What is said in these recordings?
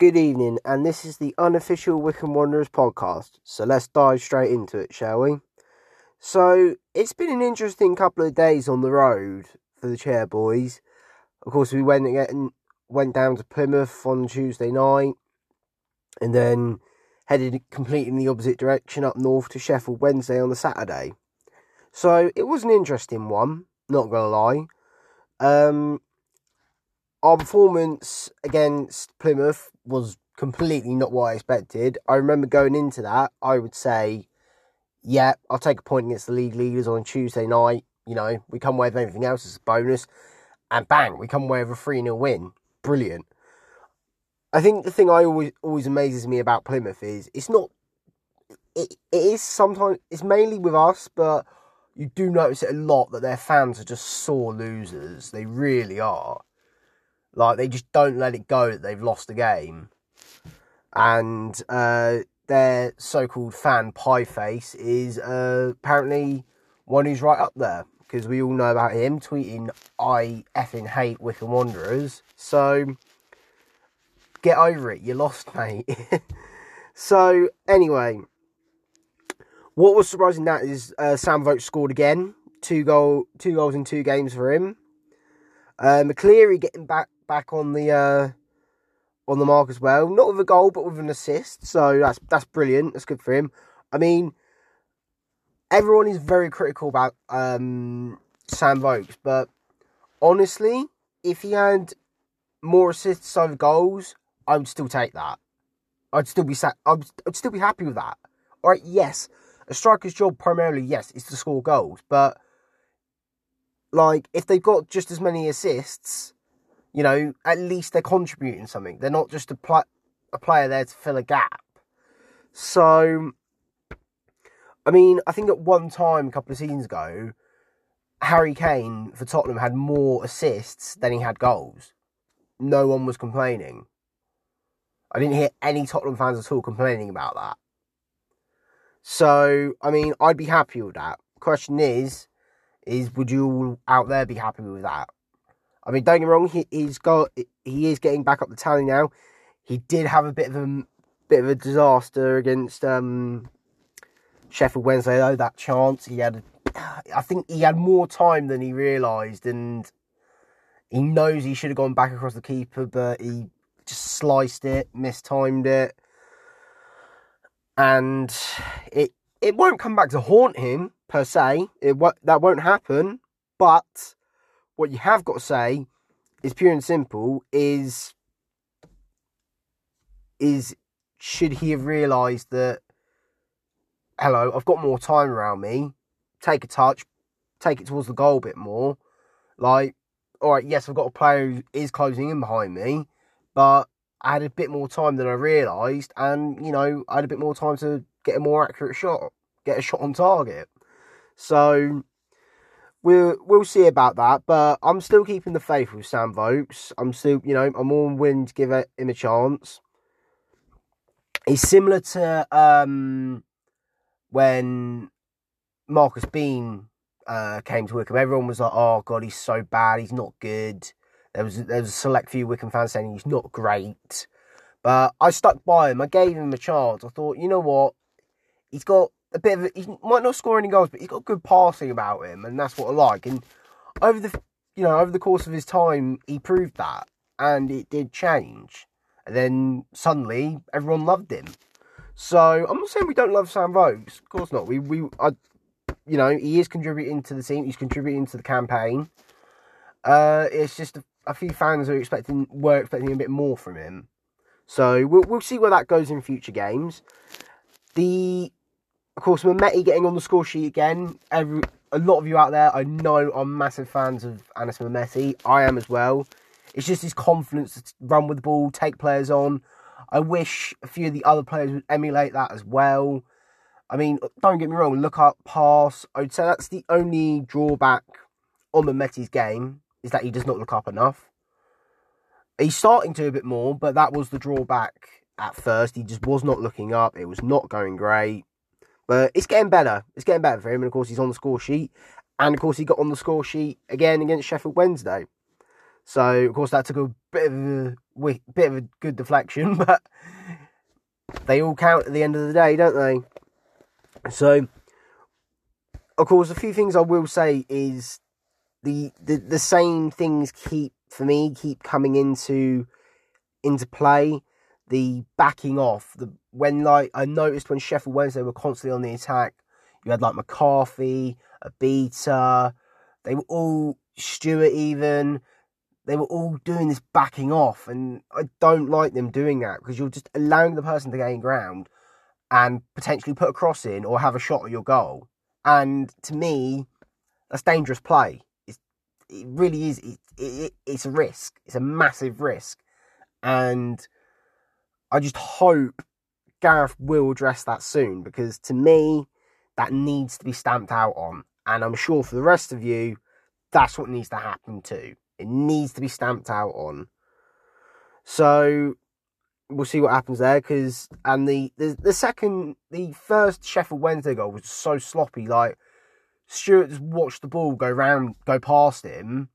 Good evening, and this is the unofficial Wycombe Wanderers podcast. So let's dive straight into it, shall we? So it's been an interesting couple of days on the road for the chair boys. Of course, we went again, went down to Plymouth on Tuesday night, and then headed completely in the opposite direction up north to Sheffield Wednesday on the Saturday. So it was an interesting one, not gonna lie. Um, our performance against Plymouth was completely not what I expected. I remember going into that, I would say, yeah, I'll take a point against the league leaders on Tuesday night. You know, we come away with anything else as a bonus. And bang, we come away with a 3 0 win. Brilliant. I think the thing I always always amazes me about Plymouth is it's not it, it is sometimes it's mainly with us, but you do notice it a lot that their fans are just sore losers. They really are. Like they just don't let it go that they've lost a game, and uh, their so-called fan pie face is uh, apparently one who's right up there because we all know about him tweeting "I effing hate Wycombe Wanderers." So get over it. You lost, mate. so anyway, what was surprising that is uh, Sam Vokes scored again. Two goal, two goals in two games for him. Uh, McCleary getting back back on the uh, on the mark as well. Not with a goal, but with an assist. So that's that's brilliant. That's good for him. I mean, everyone is very critical about um, Sam Vokes, but honestly, if he had more assists over goals, I would still take that. I'd still be sat. I'd, I'd still be happy with that. All right, yes, a striker's job primarily, yes, is to score goals, but like if they've got just as many assists you know, at least they're contributing something. They're not just a, pl- a player there to fill a gap. So, I mean, I think at one time, a couple of seasons ago, Harry Kane for Tottenham had more assists than he had goals. No one was complaining. I didn't hear any Tottenham fans at all complaining about that. So, I mean, I'd be happy with that. Question is, is would you all out there be happy with that? I mean, don't get me wrong, he, he's got he is getting back up the tally now. He did have a bit of a bit of a disaster against um, Sheffield Wednesday though. That chance he had, I think he had more time than he realised, and he knows he should have gone back across the keeper, but he just sliced it, mistimed it, and it it won't come back to haunt him per se. It that won't happen, but what you have got to say is pure and simple is is should he have realised that hello, I've got more time around me, take a touch, take it towards the goal a bit more. Like, alright, yes, I've got a player who is closing in behind me, but I had a bit more time than I realised, and you know, I had a bit more time to get a more accurate shot, get a shot on target. So we'll we'll see about that. But I'm still keeping the faith with Sam Vokes. I'm still, you know, I'm more willing to give him a chance. He's similar to um, when Marcus Bean uh, came to Wycombe. Everyone was like, "Oh God, he's so bad. He's not good." There was there was a select few Wycombe fans saying he's not great, but I stuck by him. I gave him a chance. I thought, you know what, he's got a bit of a, he might not score any goals, but he's got good passing about him, and that's what I like. And over the you know over the course of his time, he proved that, and it did change. And then suddenly, everyone loved him. So I'm not saying we don't love Sam Vokes. Of course not. We we I, you know he is contributing to the team. He's contributing to the campaign. Uh, it's just a, a few fans are expecting were expecting a bit more from him. So we'll we'll see where that goes in future games. The of course, Mehmeti getting on the score sheet again. Every, a lot of you out there, I know, are massive fans of Anis Mehmeti. I am as well. It's just his confidence to run with the ball, take players on. I wish a few of the other players would emulate that as well. I mean, don't get me wrong, look up, pass. I'd say that's the only drawback on Mehmeti's game, is that he does not look up enough. He's starting to a bit more, but that was the drawback at first. He just was not looking up. It was not going great. But it's getting better. It's getting better for him. And of course, he's on the score sheet. And of course, he got on the score sheet again against Sheffield Wednesday. So, of course, that took a bit of a bit of a good deflection, but they all count at the end of the day, don't they? So, of course, a few things I will say is the the, the same things keep for me keep coming into into play. The backing off, the when like I noticed when Sheffield Wednesday were constantly on the attack, you had like McCarthy, Obita, they were all Stewart even they were all doing this backing off, and I don't like them doing that because you're just allowing the person to gain ground and potentially put a cross in or have a shot at your goal. And to me, that's dangerous play. It's, it really is. It, it, it's a risk. It's a massive risk, and I just hope Gareth will address that soon because to me, that needs to be stamped out on. And I'm sure for the rest of you, that's what needs to happen too. It needs to be stamped out on. So we'll see what happens there. Because and the, the the second, the first Sheffield Wednesday goal was so sloppy. Like Stewart just watched the ball go round, go past him,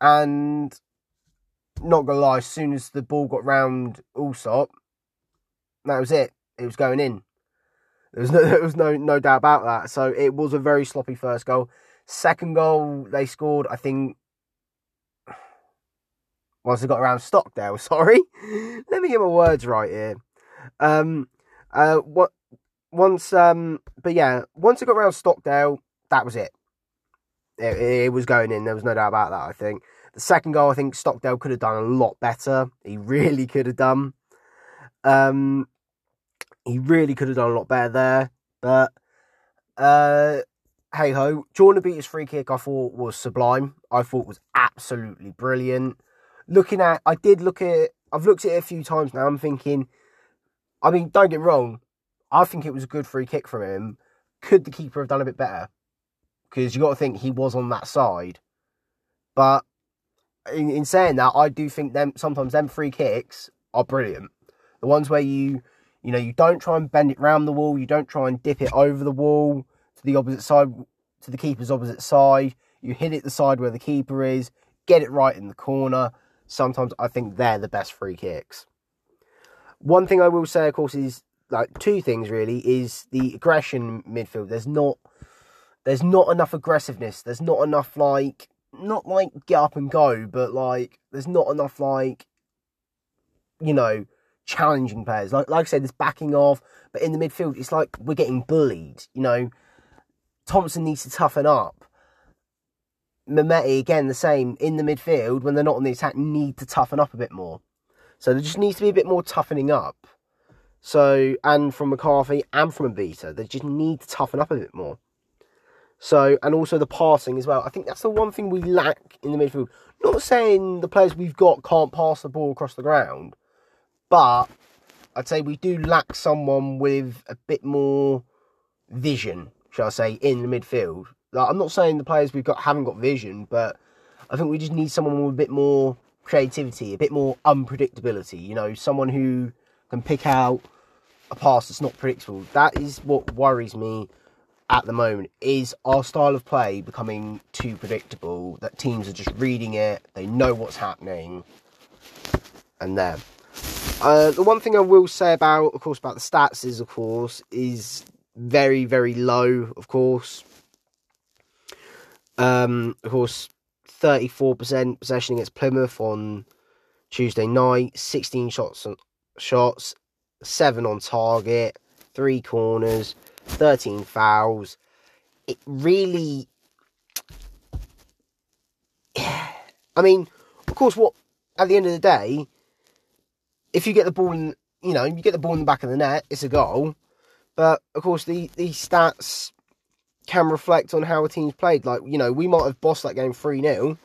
and not gonna lie, as soon as the ball got round Allsop, that was it. It was going in. There was no, there was no no doubt about that. So it was a very sloppy first goal. Second goal they scored, I think, once I got around Stockdale. Sorry, let me get my words right here. Um, uh, what once um, but yeah, once I got around Stockdale, that was it. It, it was going in. There was no doubt about that. I think the second goal, I think Stockdale could have done a lot better. He really could have done. Um, he really could have done a lot better there. But uh, hey ho, Jordan Obita's free kick I thought was sublime. I thought was absolutely brilliant looking at, I did look at I've looked at it a few times now. I'm thinking, I mean, don't get wrong, I think it was a good free kick from him. Could the keeper have done a bit better? Because you got to think he was on that side. But in, in saying that, I do think them sometimes them free kicks are brilliant. The ones where you, you know, you don't try and bend it round the wall, you don't try and dip it over the wall to the opposite side, to the keeper's opposite side. You hit it the side where the keeper is, get it right in the corner sometimes I think they're the best free kicks. One thing I will say, of course, is like two things really is the aggression midfield. There's not there's not enough aggressiveness. There's not enough like not like get up and go, but like there's not enough like you know challenging players. Like like I said, there's backing off, but in the midfield, it's like we're getting bullied. You know, Thompson needs to toughen up. Mehmeti, again, the same in the midfield when they're not on the attack, need to toughen up a bit more. So there just needs to be a bit more toughening up. So, and from McCarthy and from Obita, they just need to toughen up a bit more. So, and also the passing as well. I think that's the one thing we lack in the midfield. Not saying the players we've got can't pass the ball across the ground, but I'd say we do lack someone with a bit more vision, shall I say, in the midfield. Like, I'm not saying the players we've got haven't got vision, but I think we just need someone with a bit more creativity, a bit more unpredictability. You know, someone who can pick out a pass that's not predictable. That is what worries me at the moment. Is our style of play becoming too predictable? That teams are just reading it, they know what's happening, and there. Uh, the one thing I will say about, of course, about the stats is, of course, is very, very low. Of course, um, of course, 34% possession against Plymouth on Tuesday night, 16 shots, shots, 7 on target, 3 corners, 13 fouls. It really. I mean, of course, what at the end of the day, if you get the ball in, you know, you get the ball in the back of the net, it's a goal. But of course, the these stats can reflect on how a team's played. Like, you know, we might have bossed that game 3 0,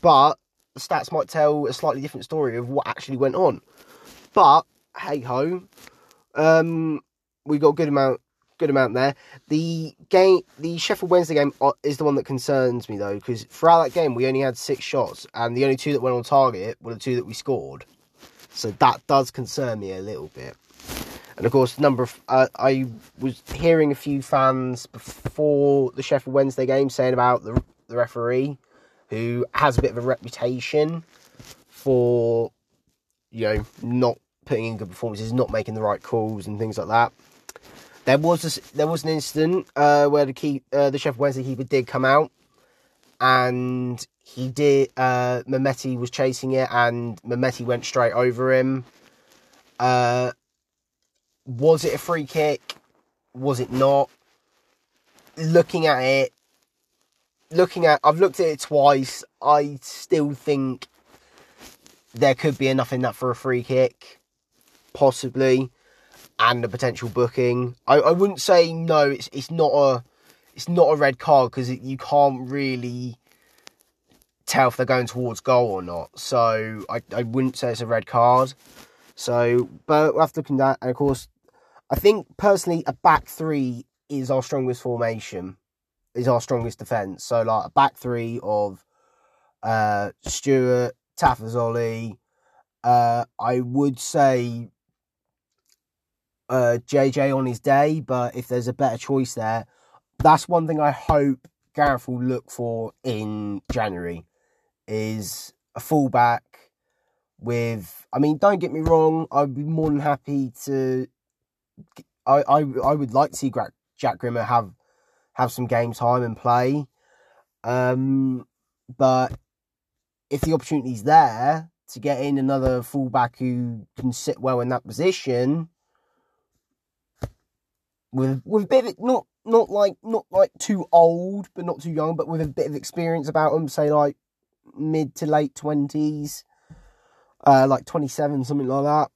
but the stats might tell a slightly different story of what actually went on. But, hey ho, um, we got a good amount. Good amount there. The game, the Sheffield Wednesday game, uh, is the one that concerns me though, because throughout that game we only had six shots, and the only two that went on target were the two that we scored. So that does concern me a little bit. And of course, number of, uh, I was hearing a few fans before the Sheffield Wednesday game saying about the the referee, who has a bit of a reputation for you know, not putting in good performances, not making the right calls and things like that. There was there was an incident uh, where the uh, the Sheffield Wednesday keeper did come out, and he did. Uh, Mehmeti was chasing it, and Mehmeti went straight over him. Uh, was it a free kick? Was it not? Looking at it, looking at, I've looked at it twice. I still think there could be enough in that for a free kick, possibly, and a potential booking. I, I wouldn't say no. It's it's not a it's not a red card because you can't really tell if they're going towards goal or not. So I, I wouldn't say it's a red card. So, but we'll have to look at that. And of course, I think personally, a back three is our strongest formation, is our strongest defence. So, like a back three of uh, Stewart, Tafazolli. Uh, I would say uh, JJ on his day, but if there's a better choice there, that's one thing I hope Gareth will look for in January is a fullback with. I mean, don't get me wrong. I'd be more than happy to. I I I would like to see Jack Grimmer have have some game time and play. Um, but if the opportunity's there to get in another fullback who can sit well in that position, with with a bit of, not not like not like too old, but not too young, but with a bit of experience about them, say like mid to late twenties, uh, like twenty seven, something like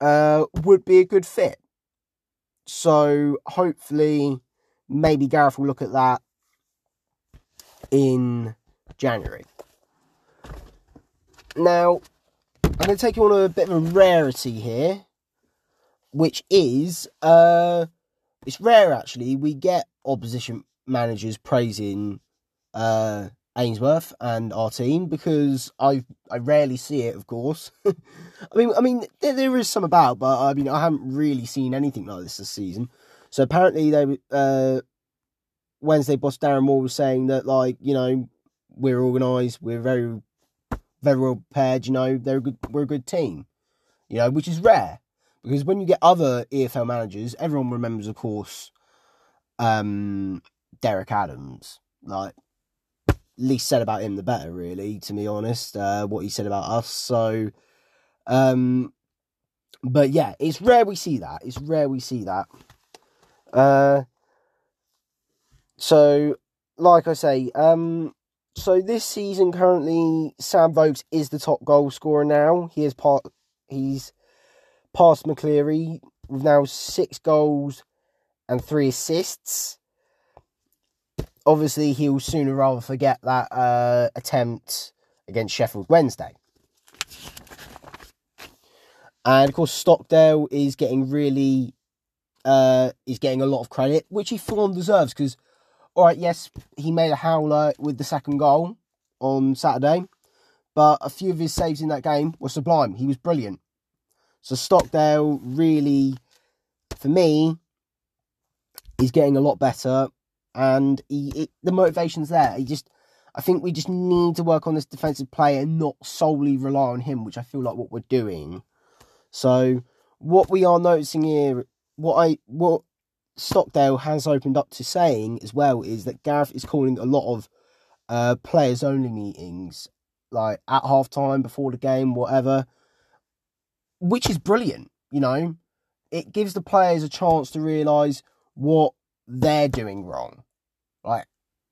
that, uh, would be a good fit. So hopefully, maybe Gareth will look at that in January. Now, I'm going to take you on a bit of a rarity here, which is uh, it's rare actually. We get opposition managers praising uh, Ainsworth and our team because I I rarely see it. Of course, I mean I mean there, there is some about, but I mean I haven't really seen anything like this this season. So apparently they uh, Wednesday boss Darren Moore was saying that like you know we're organised, we're very very well prepared. You know, they're a good, we're a good team. You know, which is rare because when you get other EFL managers, everyone remembers, of course, um, Derek Adams. Like, least said about him, the better. Really, to be honest, uh, what he said about us. So, um, but yeah, it's rare we see that. It's rare we see that. Uh, so, like I say, um, so this season currently Sam Vokes is the top goal scorer now. He is part he's past McCleary with now six goals and three assists. Obviously, he'll sooner rather forget that uh, attempt against Sheffield Wednesday. And of course, Stockdale is getting really uh, is getting a lot of credit, which he full on deserves because all right, yes, he made a howler with the second goal on Saturday, but a few of his saves in that game were sublime. He was brilliant. So Stockdale really, for me, is getting a lot better, and he the motivation's there. He just, I think we just need to work on this defensive play and not solely rely on him, which I feel like what we're doing. So what we are noticing here, what I what Stockdale has opened up to saying as well is that Gareth is calling a lot of uh, players only meetings, like at half time, before the game, whatever, which is brilliant. You know, it gives the players a chance to realise what they're doing wrong. Like,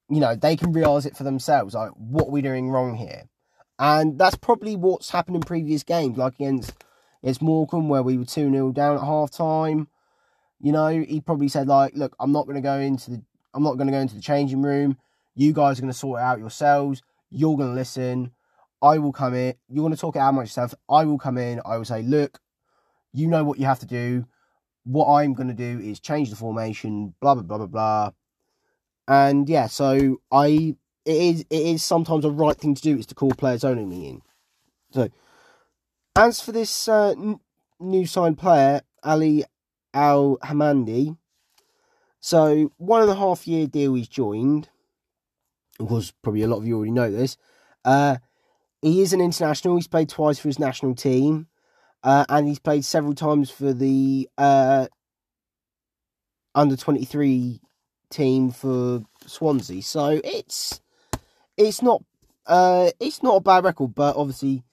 you know, they can realise it for themselves. Like, what are we doing wrong here? And that's probably what's happened in previous games, like against, against Morecambe, where we were 2 0 down at half time you know, he probably said like, "Look, I'm not going to go into the, I'm not going to go into the changing room. You guys are going to sort it out yourselves. You're going to listen. I will come in. You want to talk it out amongst myself. I will come in. I will say, look, you know what you have to do. What I'm going to do is change the formation. Blah blah blah blah blah. And yeah, so I it is it is sometimes a right thing to do is to call players only meeting. So as for this uh, n- new signed player, Ali Al Hamadi. So, one and a half year deal he's joined. Of course, probably a lot of you already know this. Uh, he is an international. He's played twice for his national team. Uh, and he's played several times for the uh, under twenty three team for Swansea. So it's it's not uh, it's not a bad record, but obviously,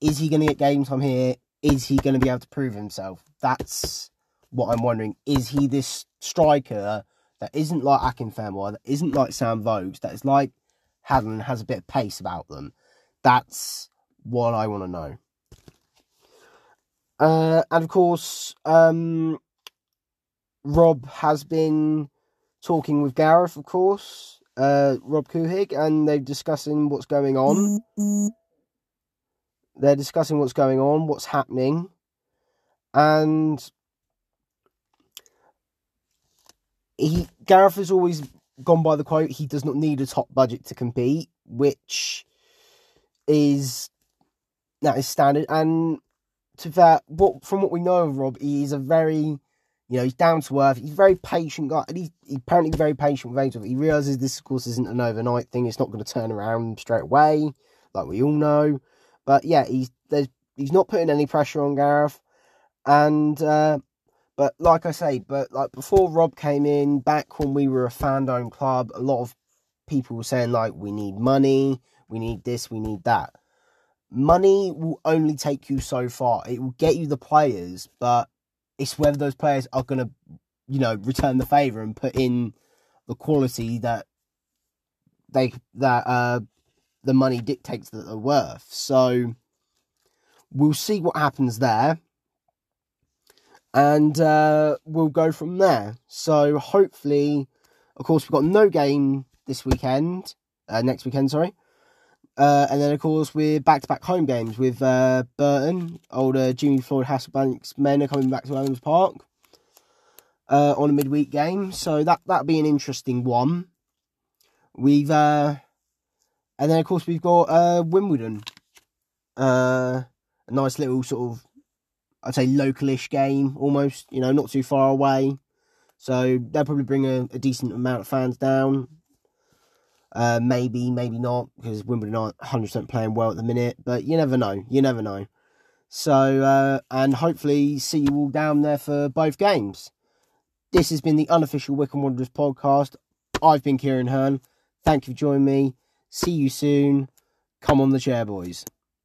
is he going to get game time here? Is he going to be able to prove himself? That's what I'm wondering. Is he this striker that isn't like Akinfenwa, that isn't like Sam Vokes, that is like Hadden, has a bit of pace about them? That's what I want to know. Uh, and of course, um, Rob has been talking with Gareth, of course, uh, Rob Couhig, and they're discussing what's going on. They're discussing what's going on, what's happening, and he Gareth has always gone by the quote: he does not need a top budget to compete, which is that is standard. And to that, what from what we know of Rob, he is a very you know, he's down to earth. He's a very patient guy. And he's, he's apparently very patient with Ainsworth. He realizes this, of course, isn't an overnight thing. It's not going to turn around straight away, like we all know. But yeah, he's there's he's not putting any pressure on Gareth. And uh, but like I say, but like before Rob came in, back when we were a fan-owned club, a lot of people were saying like, we need money, we need this, we need that. Money will only take you so far. It will get you the players, but it's whether those players are going to, you know, return the favour and put in the quality that they that uh the money dictates that they're worth. So we'll see what happens there, and uh, we'll go from there. So hopefully, of course, we've got no game this weekend, uh, next weekend, sorry. Uh, and then, of course, we're back to back home games with uh, Burton. Older Jimmy Floyd Hasselbaink's men are coming back to Adams Park uh, on a midweek game. So that, that'll be an interesting one. We've, uh, and then, of course, we've got uh, Wimbledon. Uh, a nice little sort of, I'd say, localish game almost, you know, not too far away. So they'll probably bring a, a decent amount of fans down. Uh, maybe, maybe not, because Wimbledon aren't 100% playing well at the minute, but you never know. You never know. So, uh, and hopefully see you all down there for both games. This has been the unofficial Wycombe Wanderers podcast. I've been Kieran Hearn. Thank you for joining me. See you soon. Come on the chair, boys.